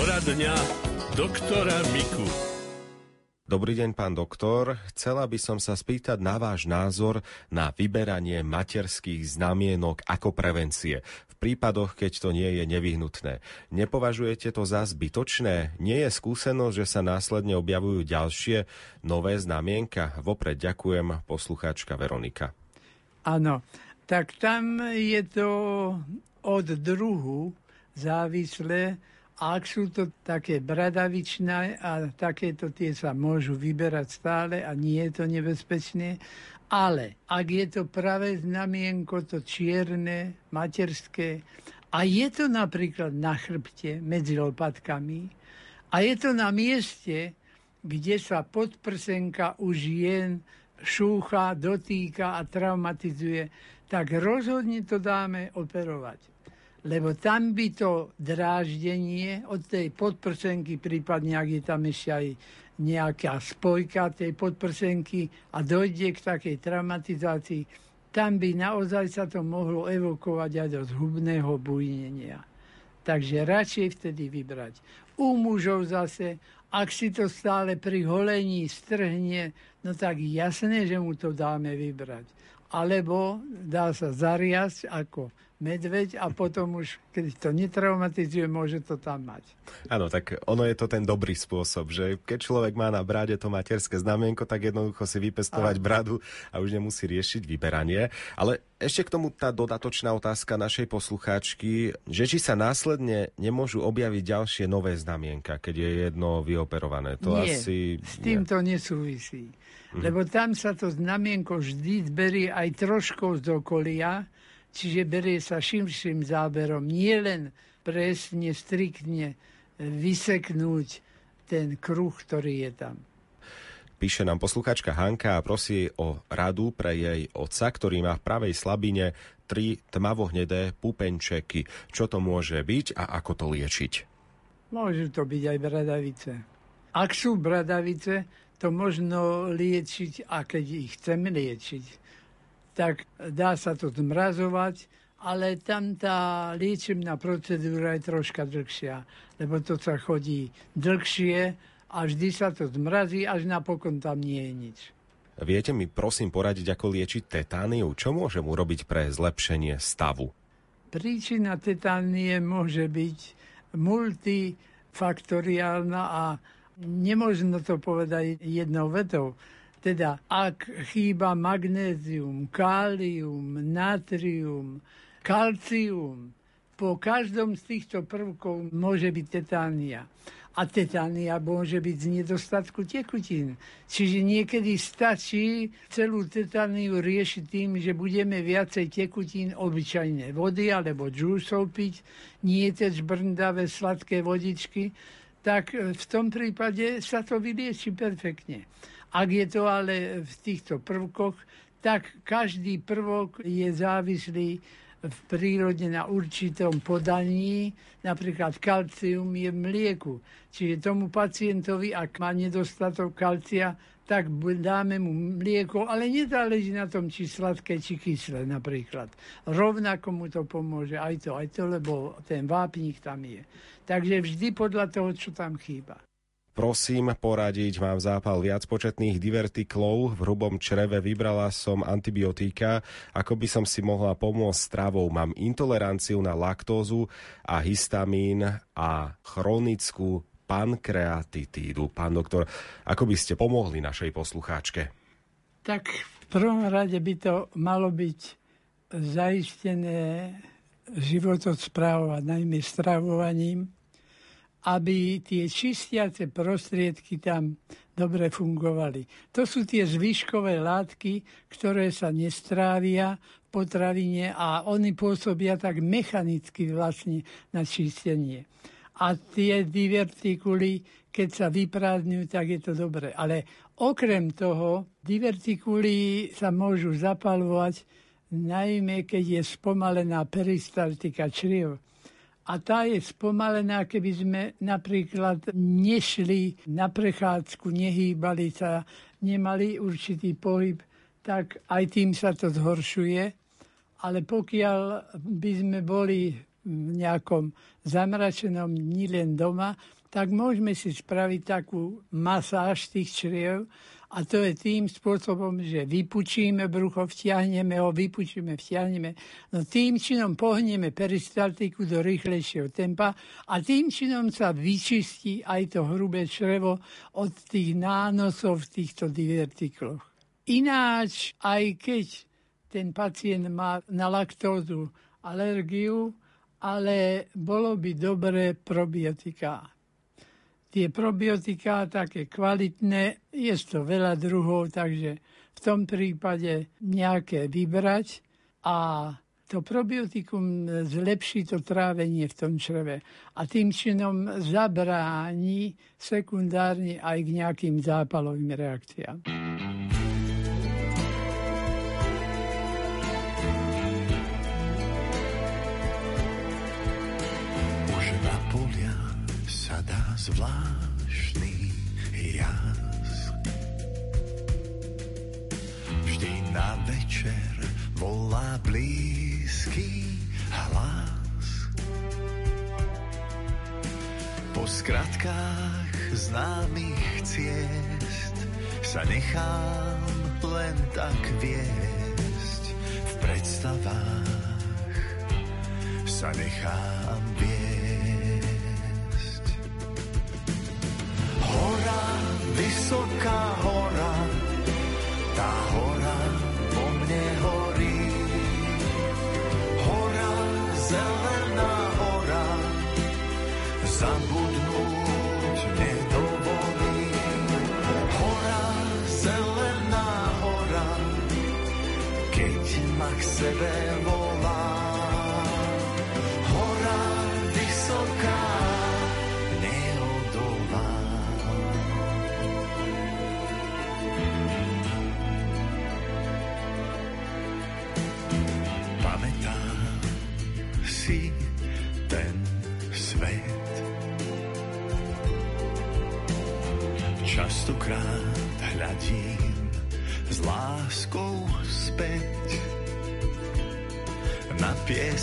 Poradňa doktora Miku. Dobrý deň, pán doktor. Chcela by som sa spýtať na váš názor na vyberanie materských znamienok ako prevencie v prípadoch, keď to nie je nevyhnutné. Nepovažujete to za zbytočné? Nie je skúsenosť, že sa následne objavujú ďalšie nové znamienka? Vopred ďakujem, poslucháčka Veronika. Áno, tak tam je to od druhu závislé, ak sú to také bradavičné a takéto tie sa môžu vyberať stále a nie je to nebezpečné, ale ak je to práve znamienko, to čierne, materské, a je to napríklad na chrbte medzi lopatkami a je to na mieste, kde sa podprsenka už jen šúcha, dotýka a traumatizuje, tak rozhodne to dáme operovať lebo tam by to dráždenie od tej podprsenky, prípadne ak je tam ešte aj nejaká spojka tej podprsenky a dojde k takej traumatizácii, tam by naozaj sa to mohlo evokovať aj do zhubného bujnenia. Takže radšej vtedy vybrať. U mužov zase, ak si to stále pri holení strhne, no tak jasné, že mu to dáme vybrať. Alebo dá sa zariasť ako medveď a potom už, keď to netraumatizuje, môže to tam mať. Áno, tak ono je to ten dobrý spôsob, že keď človek má na brade to materské znamienko, tak jednoducho si vypestovať a... bradu a už nemusí riešiť vyberanie. Ale ešte k tomu tá dodatočná otázka našej poslucháčky, že či sa následne nemôžu objaviť ďalšie nové znamienka, keď je jedno vyoperované. To Nie, asi... s tým to nesúvisí. Mhm. Lebo tam sa to znamienko vždy berie aj trošku z okolia, Čiže berie sa širším záberom, nie len presne, striktne vyseknúť ten kruh, ktorý je tam. Píše nám posluchačka Hanka a prosí o radu pre jej otca, ktorý má v pravej slabine tri tmavohnedé pupenčeky. Čo to môže byť a ako to liečiť? Môžu to byť aj bradavice. Ak sú bradavice, to možno liečiť, a keď ich chceme liečiť, tak dá sa to zmrazovať, ale tam tá liečebná procedúra je troška dlhšia, lebo to sa chodí dlhšie a vždy sa to zmrazí, až napokon tam nie je nič. Viete mi prosím poradiť, ako liečiť tetániu? Čo môžem urobiť pre zlepšenie stavu? Príčina tetánie môže byť multifaktoriálna a nemôžno to povedať jednou vetou. Teda ak chýba magnézium, kálium, natrium, kalcium, po každom z týchto prvkov môže byť tetánia. A tetánia môže byť z nedostatku tekutín. Čiže niekedy stačí celú tetániu riešiť tým, že budeme viacej tekutín obyčajné vody alebo džúsov piť, nie tie žbrndavé sladké vodičky, tak v tom prípade sa to vylieči perfektne. Ak je to ale v týchto prvkoch, tak každý prvok je závislý v prírode na určitom podaní, napríklad kalcium je v mlieku. Čiže tomu pacientovi, ak má nedostatok kalcia, tak dáme mu mlieko, ale nezáleží na tom, či sladké, či kyslé napríklad. Rovnako mu to pomôže aj to, aj to, lebo ten vápnik tam je. Takže vždy podľa toho, čo tam chýba. Prosím poradiť, mám zápal viac početných divertiklov, v hrubom čreve vybrala som antibiotika, ako by som si mohla pomôcť stravou. Mám intoleranciu na laktózu a histamín a chronickú pankreatitídu. Pán doktor, ako by ste pomohli našej poslucháčke? Tak v prvom rade by to malo byť zaistené životosprávovať, najmä stravovaním, aby tie čistiace prostriedky tam dobre fungovali. To sú tie zvyškové látky, ktoré sa nestrávia v potravine a oni pôsobia tak mechanicky vlastne na čistenie. A tie divertikuly, keď sa vyprázdňujú, tak je to dobré. Ale okrem toho, divertikuly sa môžu zapalovať najmä keď je spomalená peristaltika čriev a tá je spomalená, keby sme napríklad nešli na prechádzku, nehýbali sa, nemali určitý pohyb, tak aj tým sa to zhoršuje. Ale pokiaľ by sme boli v nejakom zamračenom dni len doma, tak môžeme si spraviť takú masáž tých čriev a to je tým spôsobom, že vypučíme brucho, vtiahneme ho, vypučíme, vtiahneme. No tým činom pohneme peristaltiku do rýchlejšieho tempa a tým činom sa vyčistí aj to hrubé črevo od tých nánosov v týchto divertikloch. Ináč, aj keď ten pacient má na laktózu alergiu, ale bolo by dobré probiotika tie probiotika také kvalitné, je to veľa druhov, takže v tom prípade nejaké vybrať a to probiotikum zlepší to trávenie v tom čreve a tým činom zabráni sekundárne aj k nejakým zápalovým reakciám. Zvláštny jas. Vždy na večer volá blízky hlas. Po skratkách známych ciest sa nechám len tak viesť v predstavách sa nechám vysoká hora, tá hora po mne horí. Hora, zelená hora, zabudnúť nedovolí. Hora, zelená hora, keď ma k sebe volá.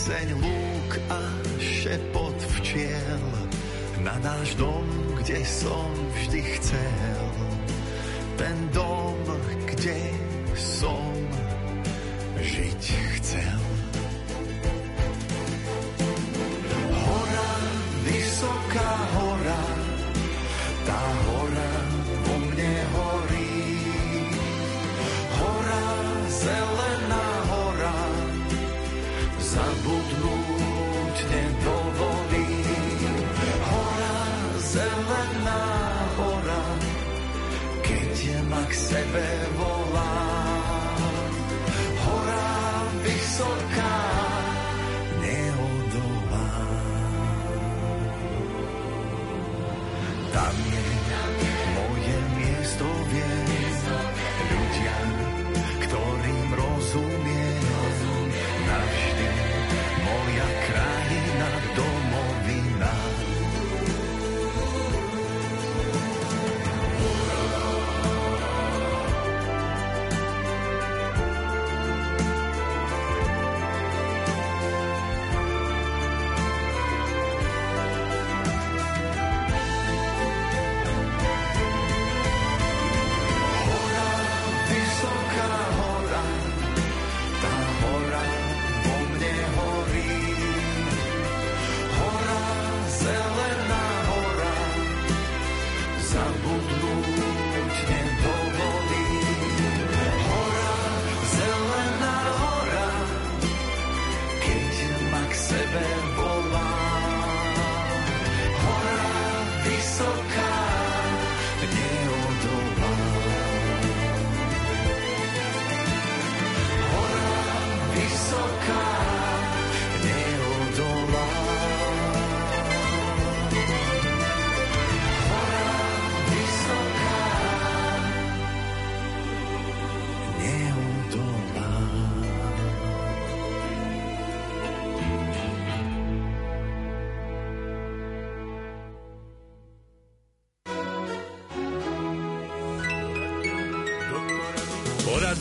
Pieseň lúk a šepot včiel na náš dom, kde som vždy chcel. Ten dom, kde som žiť chcel. Zelená hora, keď je ma k sebe volá. Hora vysoká,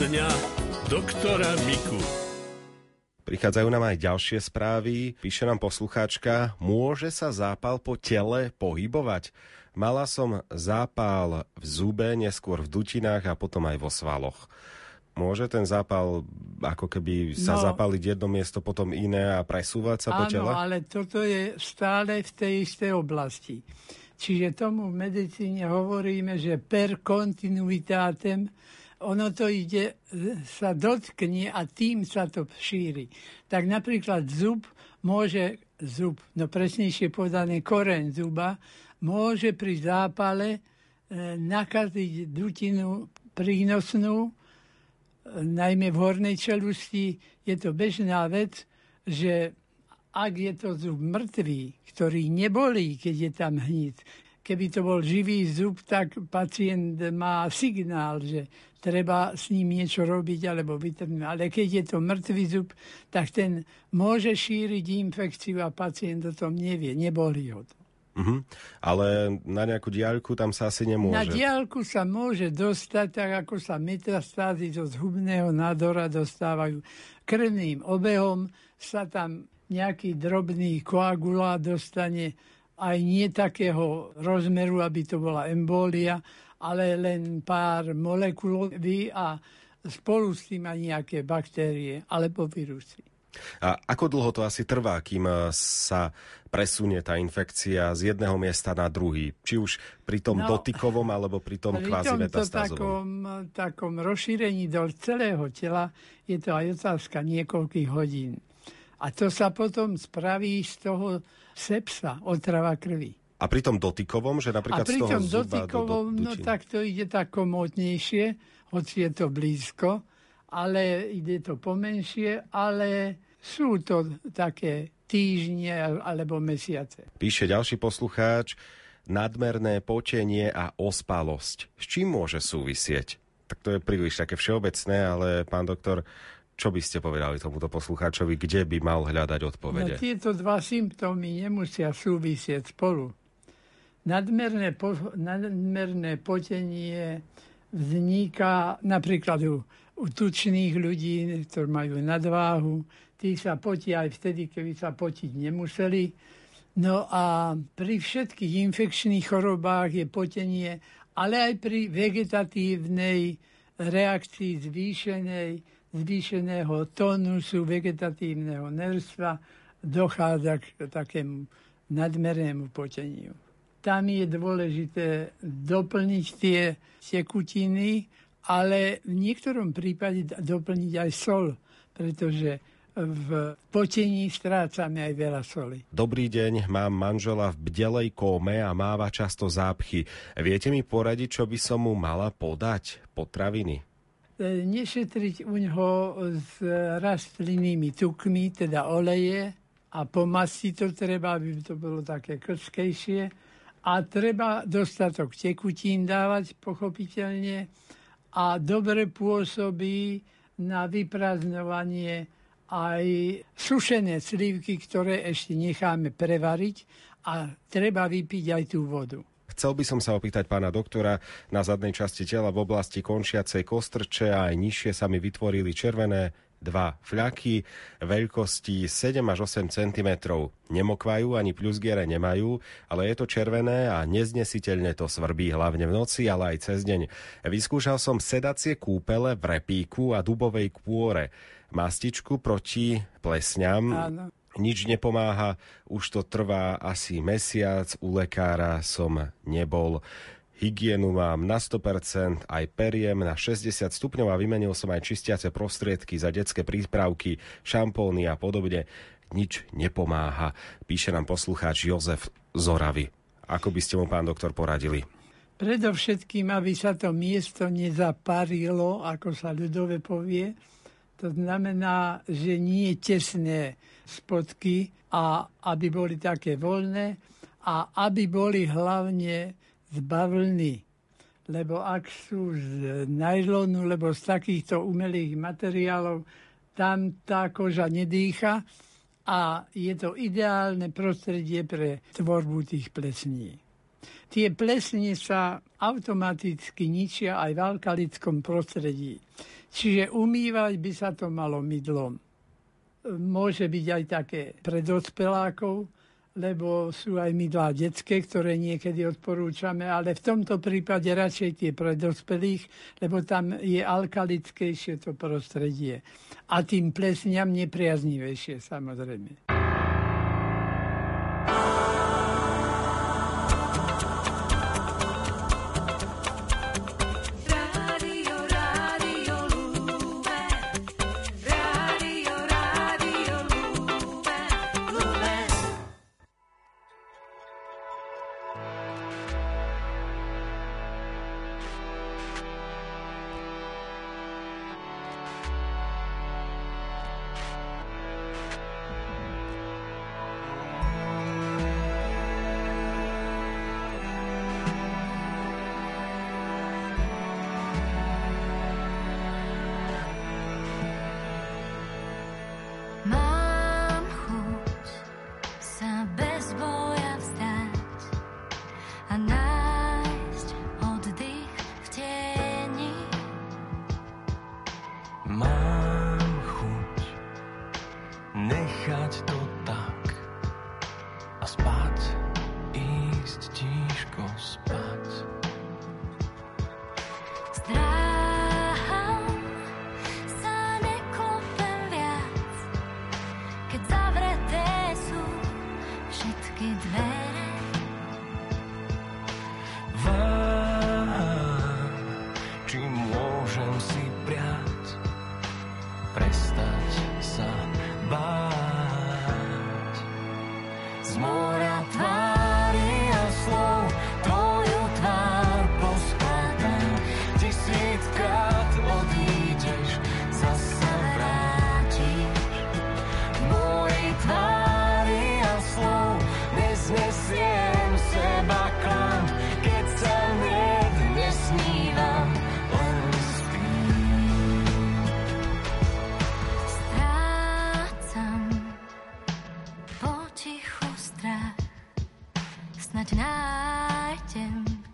dňa doktora Miku. Prichádzajú nám aj ďalšie správy. Píše nám poslucháčka, môže sa zápal po tele pohybovať? Mala som zápal v zube, neskôr v dutinách a potom aj vo svaloch. Môže ten zápal ako keby sa no, zapaliť jedno miesto, potom iné a presúvať sa áno, po tele? Áno, ale toto je stále v tej istej oblasti. Čiže tomu v medicíne hovoríme, že per continuitatem ono to ide, sa dotkne a tým sa to šíri. Tak napríklad zub môže, zub, no presnejšie povedané koreň zuba, môže pri zápale e, nakaziť dutinu prínosnú, e, najmä v hornej čelusti. Je to bežná vec, že ak je to zub mŕtvý, ktorý nebolí, keď je tam hnit, keby to bol živý zub, tak pacient má signál, že treba s ním niečo robiť alebo vytrhnúť. Ale keď je to mŕtvý zub, tak ten môže šíriť infekciu a pacient o tom nevie, neboli ho to. Uh-huh. Ale na nejakú diaľku tam sa asi nemôže. Na diaľku sa môže dostať, tak ako sa metastázy zo zhubného nádora dostávajú krvným obehom, sa tam nejaký drobný koagulát dostane aj nie takého rozmeru, aby to bola embólia, ale len pár molekulový a spolu s tým aj nejaké baktérie alebo vírusy. A ako dlho to asi trvá, kým e, sa presunie tá infekcia z jedného miesta na druhý? Či už pri tom no, dotykovom, alebo pri tom kvázi metastázovom? takom, takom rozšírení do celého tela je to aj otázka niekoľkých hodín. A to sa potom spraví z toho sepsa, otrava krvi. A pri tom dotykovom, že napríklad a pri tom dotykovom, do, do, no tak to ide tak komotnejšie, hoci je to blízko, ale ide to pomenšie, ale sú to také týždne alebo mesiace. Píše ďalší poslucháč, nadmerné počenie a ospalosť. S čím môže súvisieť? Tak to je príliš také všeobecné, ale pán doktor, čo by ste povedali tomuto poslucháčovi, kde by mal hľadať odpovede? No, tieto dva symptómy nemusia súvisieť spolu. Nadmerné, po, nadmerné potenie vzniká napríklad u, u tučných ľudí, ktorí majú nadváhu. Tí sa potia aj vtedy, keby sa potiť nemuseli. No a pri všetkých infekčných chorobách je potenie, ale aj pri vegetatívnej reakcii zvýšenej, zvýšeného tonusu vegetatívneho nerstva dochádza k takému nadmernému poteniu tam je dôležité doplniť tie tekutiny, ale v niektorom prípade doplniť aj sol, pretože v potení strácame aj veľa soli. Dobrý deň, mám manžela v bdelej kóme a máva často zápchy. Viete mi poradiť, čo by som mu mala podať? Potraviny? E, nešetriť u ňoho s rastlinnými tukmi, teda oleje a pomasti to treba, aby to bolo také krskejšie a treba dostatok tekutín dávať, pochopiteľne, a dobre pôsobí na vyprázdňovanie aj sušené slivky, ktoré ešte necháme prevariť a treba vypiť aj tú vodu. Chcel by som sa opýtať pána doktora, na zadnej časti tela v oblasti končiacej kostrče a aj nižšie sa mi vytvorili červené dva fľaky veľkosti 7 až 8 cm. Nemokvajú ani plusgiere nemajú, ale je to červené a neznesiteľne to svrbí hlavne v noci, ale aj cez deň. Vyskúšal som sedacie kúpele v repíku a dubovej kôre. Mastičku proti plesňam. Áno. Nič nepomáha, už to trvá asi mesiac, u lekára som nebol. Hygienu mám na 100%, aj periem na 60 stupňov a vymenil som aj čistiace prostriedky za detské prípravky, šampóny a podobne. Nič nepomáha, píše nám poslucháč Jozef Zoravy. Ako by ste mu, pán doktor, poradili? Predovšetkým, aby sa to miesto nezaparilo, ako sa ľudové povie. To znamená, že nie tesné spodky a aby boli také voľné a aby boli hlavne z bavlny. Lebo ak sú z najlonu, lebo z takýchto umelých materiálov, tam tá koža nedýcha a je to ideálne prostredie pre tvorbu tých plesní. Tie plesne sa automaticky ničia aj v alkalickom prostredí. Čiže umývať by sa to malo mydlom. môže byť aj také pre dospelákov, lebo sú aj mydlá detské, ktoré niekedy odporúčame, ale v tomto prípade radšej tie pre dospelých, lebo tam je alkalickejšie to prostredie. A tým plesňam nepriaznivejšie samozrejme. Zo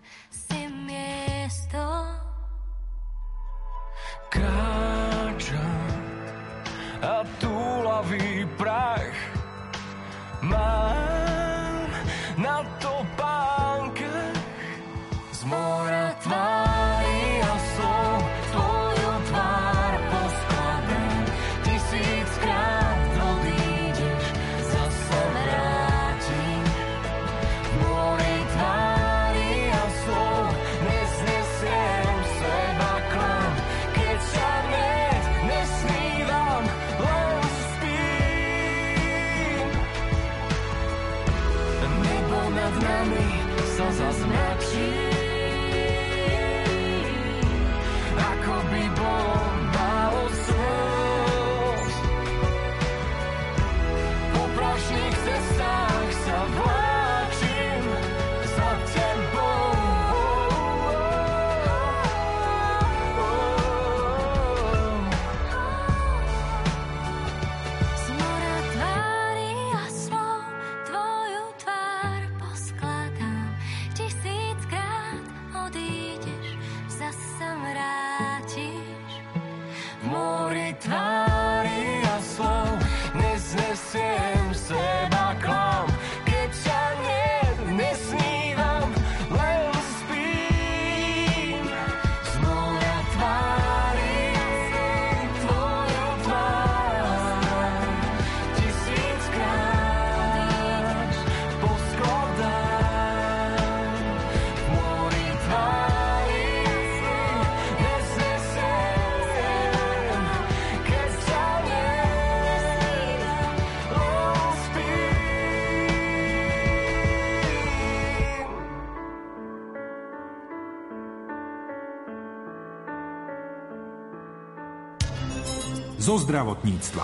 zdravotníctva.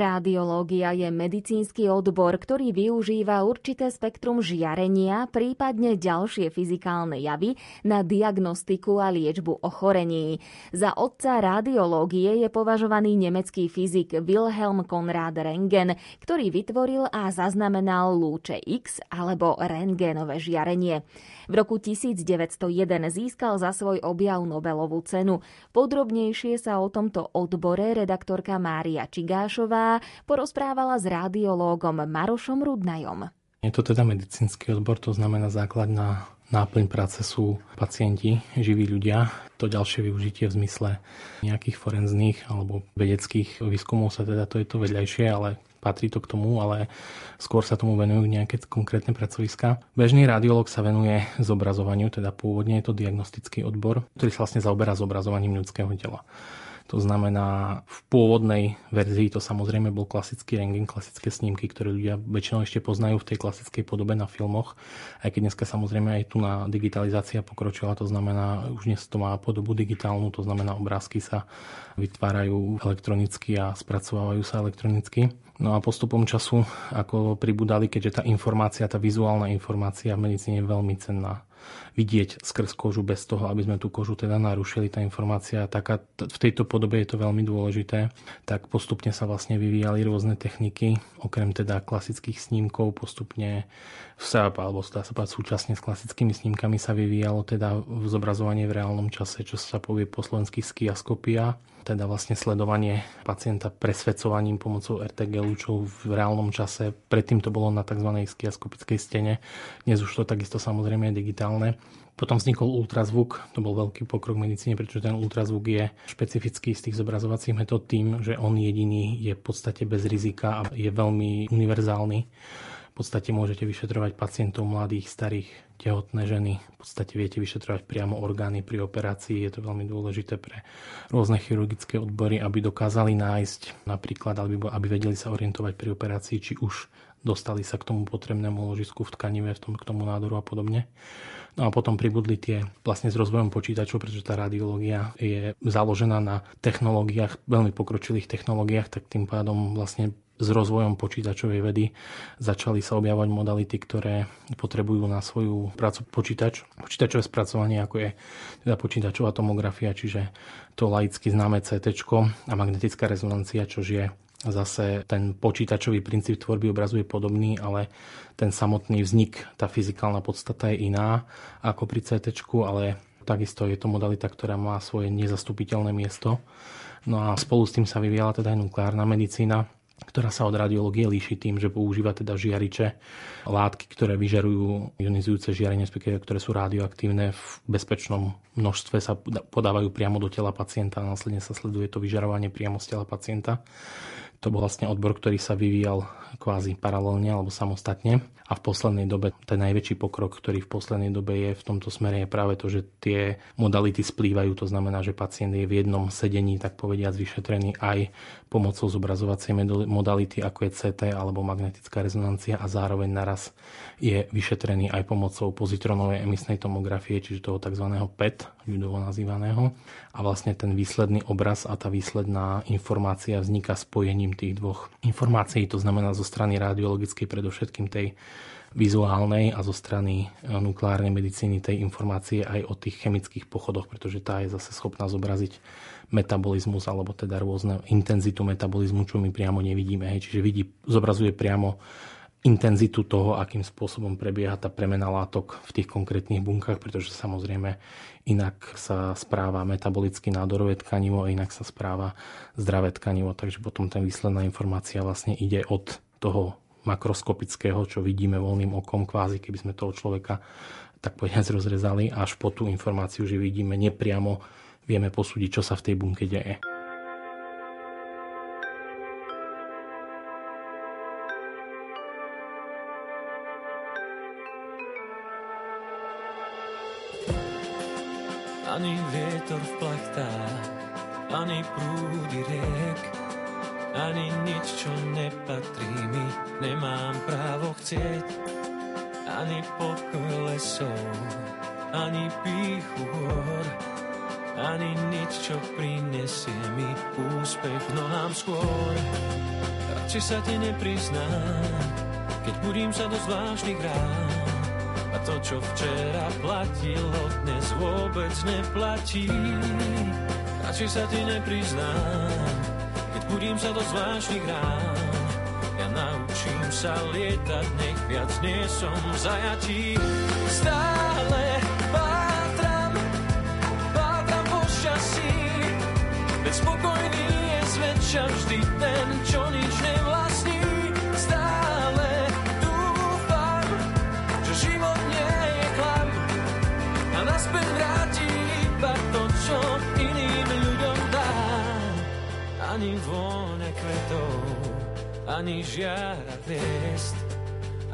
Radiológia je medicínsky odbor, ktorý využíva určité spektrum žiarenia, prípadne ďalšie fyzikálne javy na diagnostiku a liečbu ochorení. Za otca radiológie je považovaný nemecký fyzik Wilhelm Konrad Röntgen, ktorý vytvoril a zaznamenal lúče X alebo rentgenové žiarenie. V roku 1901 získal za svoj objav Nobelovú cenu. Podrobnejšie sa o tomto odbore redaktorka Mária Čigášová porozprávala s radiológom Marošom Rudnajom. Je to teda medicínsky odbor, to znamená základná náplň práce sú pacienti, živí ľudia. To ďalšie využitie v zmysle nejakých forenzných alebo vedeckých výskumov sa teda to je to vedľajšie, ale patrí to k tomu, ale skôr sa tomu venujú nejaké konkrétne pracoviska. Bežný radiolog sa venuje zobrazovaniu, teda pôvodne je to diagnostický odbor, ktorý sa vlastne zaoberá zobrazovaním ľudského tela. To znamená, v pôvodnej verzii to samozrejme bol klasický rengin, klasické snímky, ktoré ľudia väčšinou ešte poznajú v tej klasickej podobe na filmoch. Aj keď dneska samozrejme aj tu na digitalizácia pokročila, to znamená, už dnes to má podobu digitálnu, to znamená obrázky sa vytvárajú elektronicky a spracovávajú sa elektronicky. No a postupom času, ako pribudali, keďže tá informácia, tá vizuálna informácia v medicíne je veľmi cenná, vidieť skrz kožu bez toho, aby sme tú kožu teda narušili. Tá informácia taká, v tejto podobe je to veľmi dôležité. Tak postupne sa vlastne vyvíjali rôzne techniky, okrem teda klasických snímkov postupne sa, alebo dá sa povedať súčasne s klasickými snímkami sa vyvíjalo teda zobrazovanie v reálnom čase, čo sa povie po slovensky skiaskopia teda vlastne sledovanie pacienta presvedcovaním pomocou RTG lúčov v reálnom čase. Predtým to bolo na tzv. skiaskopickej stene, dnes už to takisto samozrejme je digitálne. Potom vznikol ultrazvuk, to bol veľký pokrok v medicíne, pretože ten ultrazvuk je špecifický z tých zobrazovacích metód tým, že on jediný je v podstate bez rizika a je veľmi univerzálny podstate môžete vyšetrovať pacientov mladých, starých, tehotné ženy. V podstate viete vyšetrovať priamo orgány pri operácii. Je to veľmi dôležité pre rôzne chirurgické odbory, aby dokázali nájsť napríklad, aby, aby vedeli sa orientovať pri operácii, či už dostali sa k tomu potrebnému ložisku v tkanive, v tom, k tomu nádoru a podobne. No a potom pribudli tie vlastne s rozvojom počítačov, pretože tá radiológia je založená na technológiách, veľmi pokročilých technológiách, tak tým pádom vlastne s rozvojom počítačovej vedy začali sa objavovať modality, ktoré potrebujú na svoju prácu počítač. Počítačové spracovanie, ako je teda počítačová tomografia, čiže to laicky známe CT a magnetická rezonancia, čo je zase ten počítačový princíp tvorby obrazu je podobný, ale ten samotný vznik, tá fyzikálna podstata je iná ako pri CT, ale takisto je to modalita, ktorá má svoje nezastupiteľné miesto. No a spolu s tým sa vyvíjala teda aj nukleárna medicína, ktorá sa od radiológie líši tým, že používa teda žiariče, látky, ktoré vyžarujú ionizujúce žiarenie, ktoré sú radioaktívne v bezpečnom množstve sa podávajú priamo do tela pacienta a následne sa sleduje to vyžarovanie priamo z tela pacienta. To bol vlastne odbor, ktorý sa vyvíjal kvázi paralelne alebo samostatne. A v poslednej dobe, ten najväčší pokrok, ktorý v poslednej dobe je v tomto smere, je práve to, že tie modality splývajú. To znamená, že pacient je v jednom sedení, tak povediať, vyšetrený aj pomocou zobrazovacej modality, ako je CT alebo magnetická rezonancia a zároveň naraz je vyšetrený aj pomocou pozitronovej emisnej tomografie, čiže toho tzv. PET, ľudovo nazývaného. A vlastne ten výsledný obraz a tá výsledná informácia vzniká spojením tých dvoch informácií. To znamená zo strany radiologickej predovšetkým tej vizuálnej a zo strany e, nukleárnej medicíny tej informácie aj o tých chemických pochodoch, pretože tá je zase schopná zobraziť metabolizmus alebo teda rôzne intenzitu metabolizmu, čo my priamo nevidíme. Hej. Čiže vidí, zobrazuje priamo intenzitu toho, akým spôsobom prebieha tá premena látok v tých konkrétnych bunkách, pretože samozrejme inak sa správa metabolicky nádorové tkanivo inak sa správa zdravé tkanivo, takže potom ten výsledná informácia vlastne ide od toho makroskopického, čo vidíme voľným okom, kvázi keby sme toho človeka tak povedať rozrezali, až po tú informáciu, že vidíme nepriamo, vieme posúdiť, čo sa v tej bunke deje. Ani vietor v plachtách, ani prúdy riek, ani nič, čo nepatrí mi, nemám právo chcieť. Ani pokoj lesov, ani píchu hor, ani nič, čo prinesie mi úspech nohám skôr. radšej sa ti nepriznám, keď budím sa do zvláštnych rán. A to, čo včera platilo, dnes vôbec neplatí. Radšej sa ti nepriznám, keď budím sa do zvláštnych rán. Ja naučím sa lietať, nech viac nie som v zajatí. Stále veď spokojný je zväčša vždy ten, čo nič nevlastní. Stále dúfam, že život nie je klam a naspäť vráti iba to, čo iným ľuďom dá. Ani vôňa kvetov, ani žiara hviezd,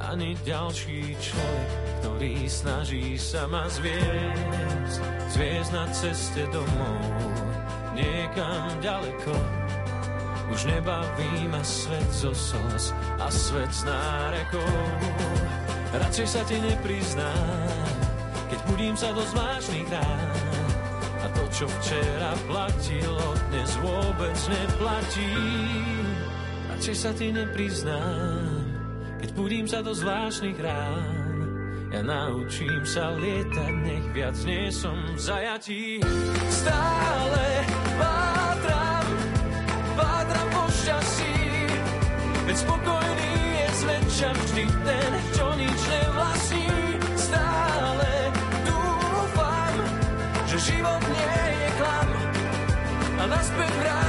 ani ďalší človek, ktorý snaží sa ma zviesť, zviesť na ceste domov, niekam ďaleko. Už nebaví ma svet zo sos a svet s nárekou. Radšej sa ti nepriznám, keď budím sa do zvláštnych rán. A to, čo včera platilo, dnes vôbec neplatí. Radšej sa ti nepriznám, keď budím sa do zvláštnych rán. Ja naučím sa lietať, nech viac nie som v zajatí. Stále pátram, pátram po šťastí, veď spokojný je zväčša vždy ten, čo nič nevlastní. Stále dúfam, že život nie je klam a naspäť vráti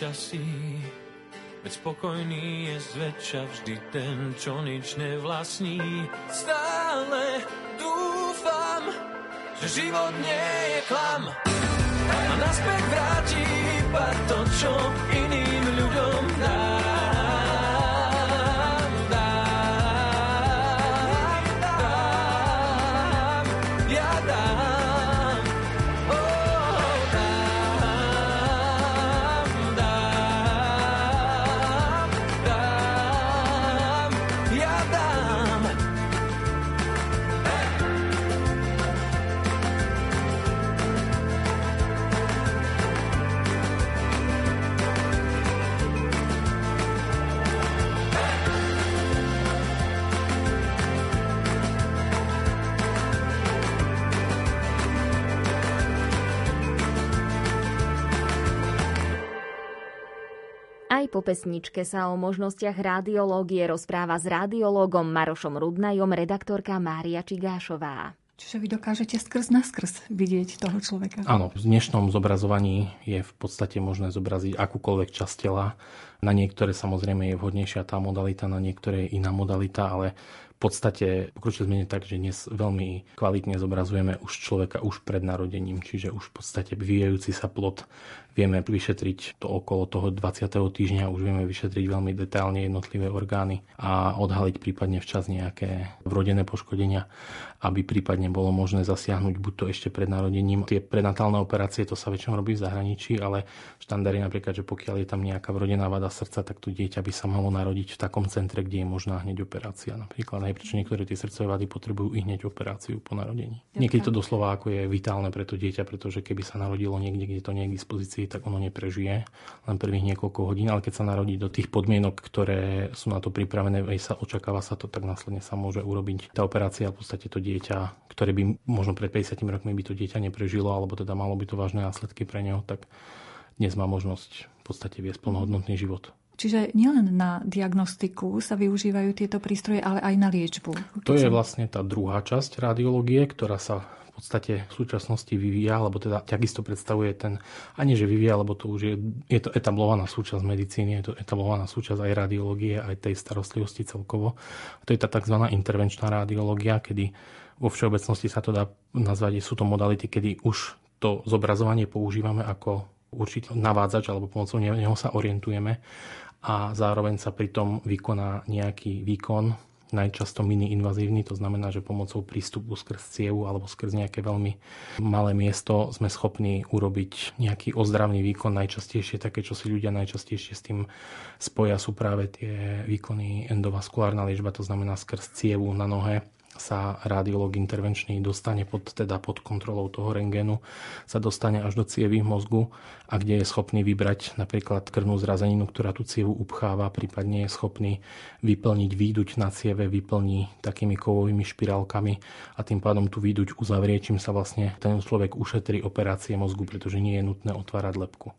šťastí, veď spokojný je zväčša vždy ten, čo nič nevlastní. Stále dúfam, že život nie je klam a naspäť vráti iba to, čo iným ľuďom dám. Aj po pesničke sa o možnostiach radiológie rozpráva s radiológom Marošom Rudnajom redaktorka Mária Čigášová. Čiže vy dokážete skrz naskrz vidieť toho človeka. Áno, v dnešnom zobrazovaní je v podstate možné zobraziť akúkoľvek časť tela. Na niektoré samozrejme je vhodnejšia tá modalita, na niektoré je iná modalita, ale v podstate pokročili sme tak, že dnes veľmi kvalitne zobrazujeme už človeka už pred narodením, čiže už v podstate vyvíjajúci sa plod vieme vyšetriť to okolo toho 20. týždňa, už vieme vyšetriť veľmi detailne jednotlivé orgány a odhaliť prípadne včas nejaké vrodené poškodenia, aby prípadne bolo možné zasiahnuť buď to ešte pred narodením. Tie prenatálne operácie, to sa väčšinou robí v zahraničí, ale štandard je napríklad, že pokiaľ je tam nejaká vrodená vada srdca, tak to dieťa by sa malo narodiť v takom centre, kde je možná hneď operácia. Napríklad aj prečo niektoré tie srdcové vady potrebujú i hneď operáciu po narodení. Niekedy to doslova ako je vitálne pre to dieťa, pretože keby sa narodilo niekde, kde to nie je k dispozícii, tak ono neprežije len prvých niekoľko hodín, ale keď sa narodí do tých podmienok, ktoré sú na to pripravené, aj sa očakáva sa to, tak následne sa môže urobiť tá operácia a v podstate to dieťa, ktoré by možno pred 50 rokmi by to dieťa neprežilo, alebo teda malo by to vážne následky pre neho, tak dnes má možnosť v podstate viesť plnohodnotný život. Čiže nielen na diagnostiku sa využívajú tieto prístroje, ale aj na liečbu. To je vlastne tá druhá časť radiológie, ktorá sa v podstate v súčasnosti vyvíja, alebo teda takisto predstavuje ten, ani že vyvíja, lebo to už je, je to etablovaná súčasť medicíny, je to etablovaná súčasť aj radiológie, aj tej starostlivosti celkovo. A to je tá tzv. intervenčná radiológia, kedy vo všeobecnosti sa to dá nazvať, sú to modality, kedy už to zobrazovanie používame ako určite navádzač alebo pomocou neho sa orientujeme a zároveň sa pritom vykoná nejaký výkon, najčasto mini-invazívny, to znamená, že pomocou prístupu skrz cievu alebo skrz nejaké veľmi malé miesto sme schopní urobiť nejaký ozdravný výkon. Najčastejšie také, čo si ľudia najčastejšie s tým spoja sú práve tie výkony endovaskulárna liečba, to znamená skrz cievu na nohe sa radiolog intervenčný dostane pod, teda pod kontrolou toho rengénu, sa dostane až do cievy mozgu a kde je schopný vybrať napríklad krvnú zrazeninu, ktorá tú cievu upcháva, prípadne je schopný vyplniť výduť na cieve, vyplní takými kovovými špirálkami a tým pádom tú výduť uzavrie, čím sa vlastne ten človek ušetrí operácie mozgu, pretože nie je nutné otvárať lepku.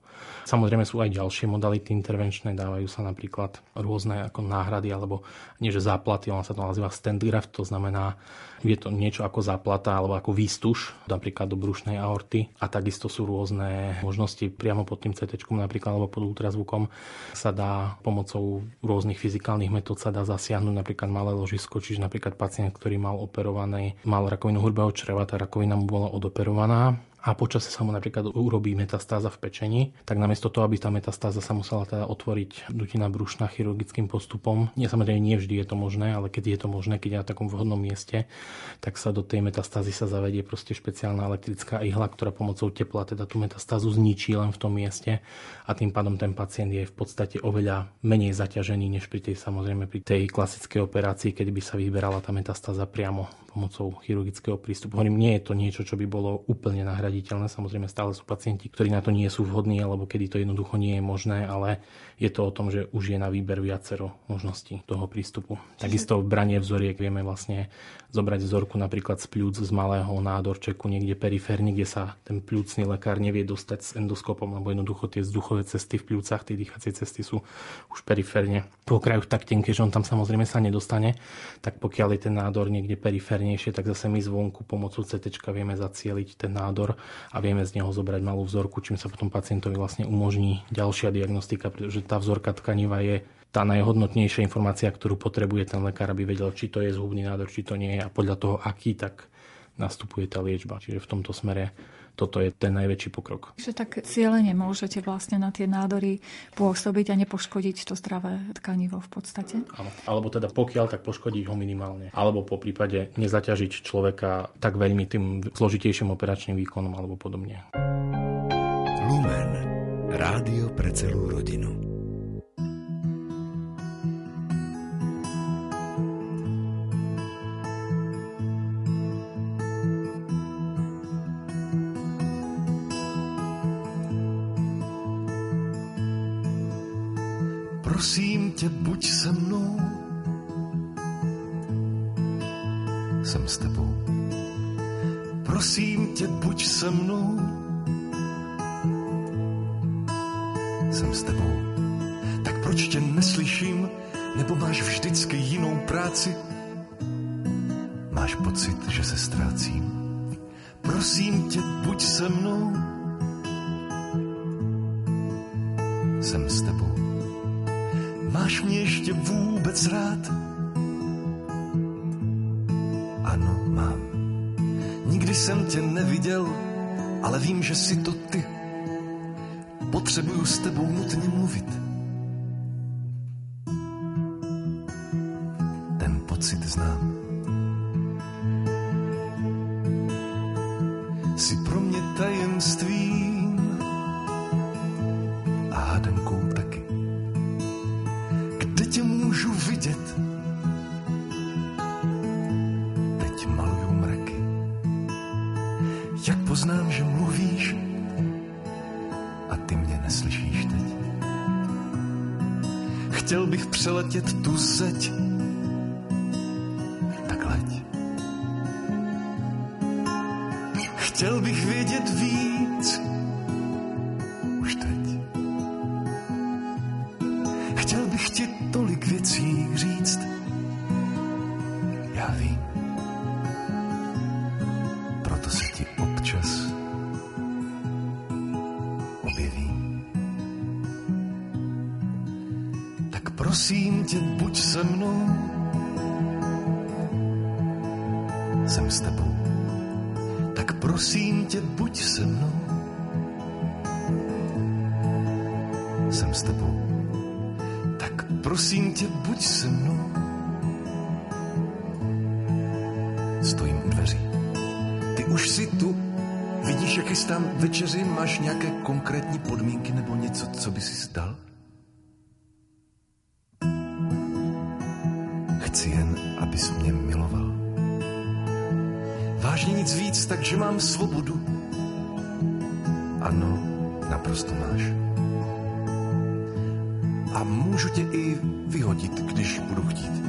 Samozrejme sú aj ďalšie modality intervenčné, dávajú sa napríklad rôzne ako náhrady alebo nie že záplaty, on sa to nazýva stand graft, to znamená je to niečo ako záplata alebo ako výstuž, napríklad do brušnej aorty. A takisto sú rôzne možnosti priamo pod tým CT, napríklad alebo pod ultrazvukom sa dá pomocou rôznych fyzikálnych metód sa dá zasiahnuť napríklad malé ložisko, čiže napríklad pacient, ktorý mal operovaný, mal rakovinu hrubého čreva, tá rakovina mu bola odoperovaná a počasie sa mu napríklad urobí metastáza v pečení, tak namiesto toho, aby tá metastáza sa musela teda otvoriť dutina brušná chirurgickým postupom, nie samozrejme nie vždy je to možné, ale keď je to možné, keď je na takom vhodnom mieste, tak sa do tej metastázy sa zavedie proste špeciálna elektrická ihla, ktorá pomocou tepla teda tú metastázu zničí len v tom mieste a tým pádom ten pacient je v podstate oveľa menej zaťažený než pri tej samozrejme pri tej klasickej operácii, keď by sa vyberala tá metastáza priamo pomocou chirurgického prístupu. Hovorím, nie je to niečo, čo by bolo úplne nahraditeľné. Samozrejme, stále sú pacienti, ktorí na to nie sú vhodní, alebo kedy to jednoducho nie je možné, ale je to o tom, že už je na výber viacero možností toho prístupu. Takisto v branie vzoriek vieme vlastne zobrať vzorku napríklad z pľúc z malého nádorčeku niekde periférne, kde sa ten pľúcný lekár nevie dostať s endoskopom, lebo jednoducho tie vzduchové cesty v pľúcach, tie dýchacie cesty sú už periférne po krajoch tak tenké, že on tam samozrejme sa nedostane. Tak pokiaľ je ten nádor niekde periférne, severnejšie, tak zase my zvonku pomocou CT vieme zacieliť ten nádor a vieme z neho zobrať malú vzorku, čím sa potom pacientovi vlastne umožní ďalšia diagnostika, pretože tá vzorka tkaniva je tá najhodnotnejšia informácia, ktorú potrebuje ten lekár, aby vedel, či to je zhubný nádor, či to nie je a podľa toho, aký, tak nastupuje tá liečba. Čiže v tomto smere toto je ten najväčší pokrok. Že tak cieľene môžete vlastne na tie nádory pôsobiť a nepoškodiť to zdravé tkanivo v podstate? Áno. Alebo teda pokiaľ, tak poškodiť ho minimálne. Alebo po prípade nezaťažiť človeka tak veľmi tým zložitejším operačným výkonom alebo podobne. Lumen. Rádio pre celú rodinu. Prosím tě, buď se mnou. Jsem s tebou. Prosím tě, buď se mnou. Jsem s tebou. Tak proč tě neslyším? Nebo máš vždycky jinou práci? Máš pocit, že se ztrácím? Prosím tě, buď se mnou. Máš mě ještě vůbec rád? Ano, mám. Nikdy jsem tě neviděl, ale vím, že si to ty. Potřebuju s tebou nutně mluvit. Ten pocit znám. Jsi pro mě tajemstvím a hádankou Chtěl bych přeletět tu zeď. Tak leď. Chtěl bych vědět víc. Už si tu. Vidíš, jak chystám večeři? Máš nějaké konkrétní podmínky nebo něco, co by si zdal? Chci jen, abys mě miloval. Vážně nic víc, takže mám svobodu. Ano, naprosto máš. A můžu tě i vyhodit, když budu chtít.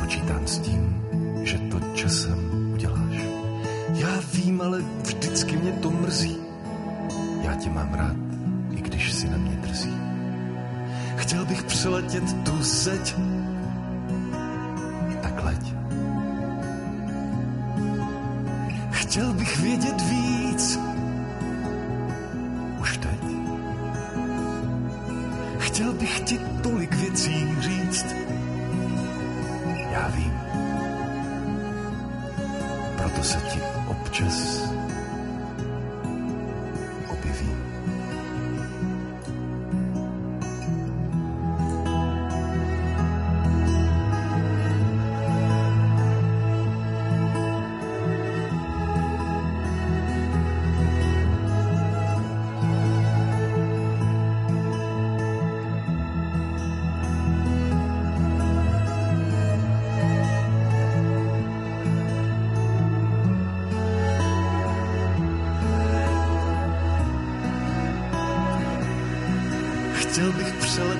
Počítám s tím, že to časem vím, ale vždycky mě to mrzí. Já tě mám rád, i když si na mě drzí. Chtěl bych přeletět tu zeď, tak leď. Chtěl bych vědět víc, už teď. Chtěl bych ti tolik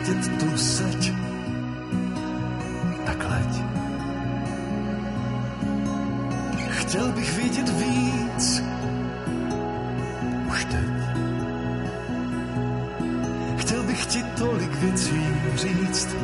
vidět tu zeď, tak leď. Chtěl bych vidět víc, už teď. Chtěl bych ti tolik věcí říct,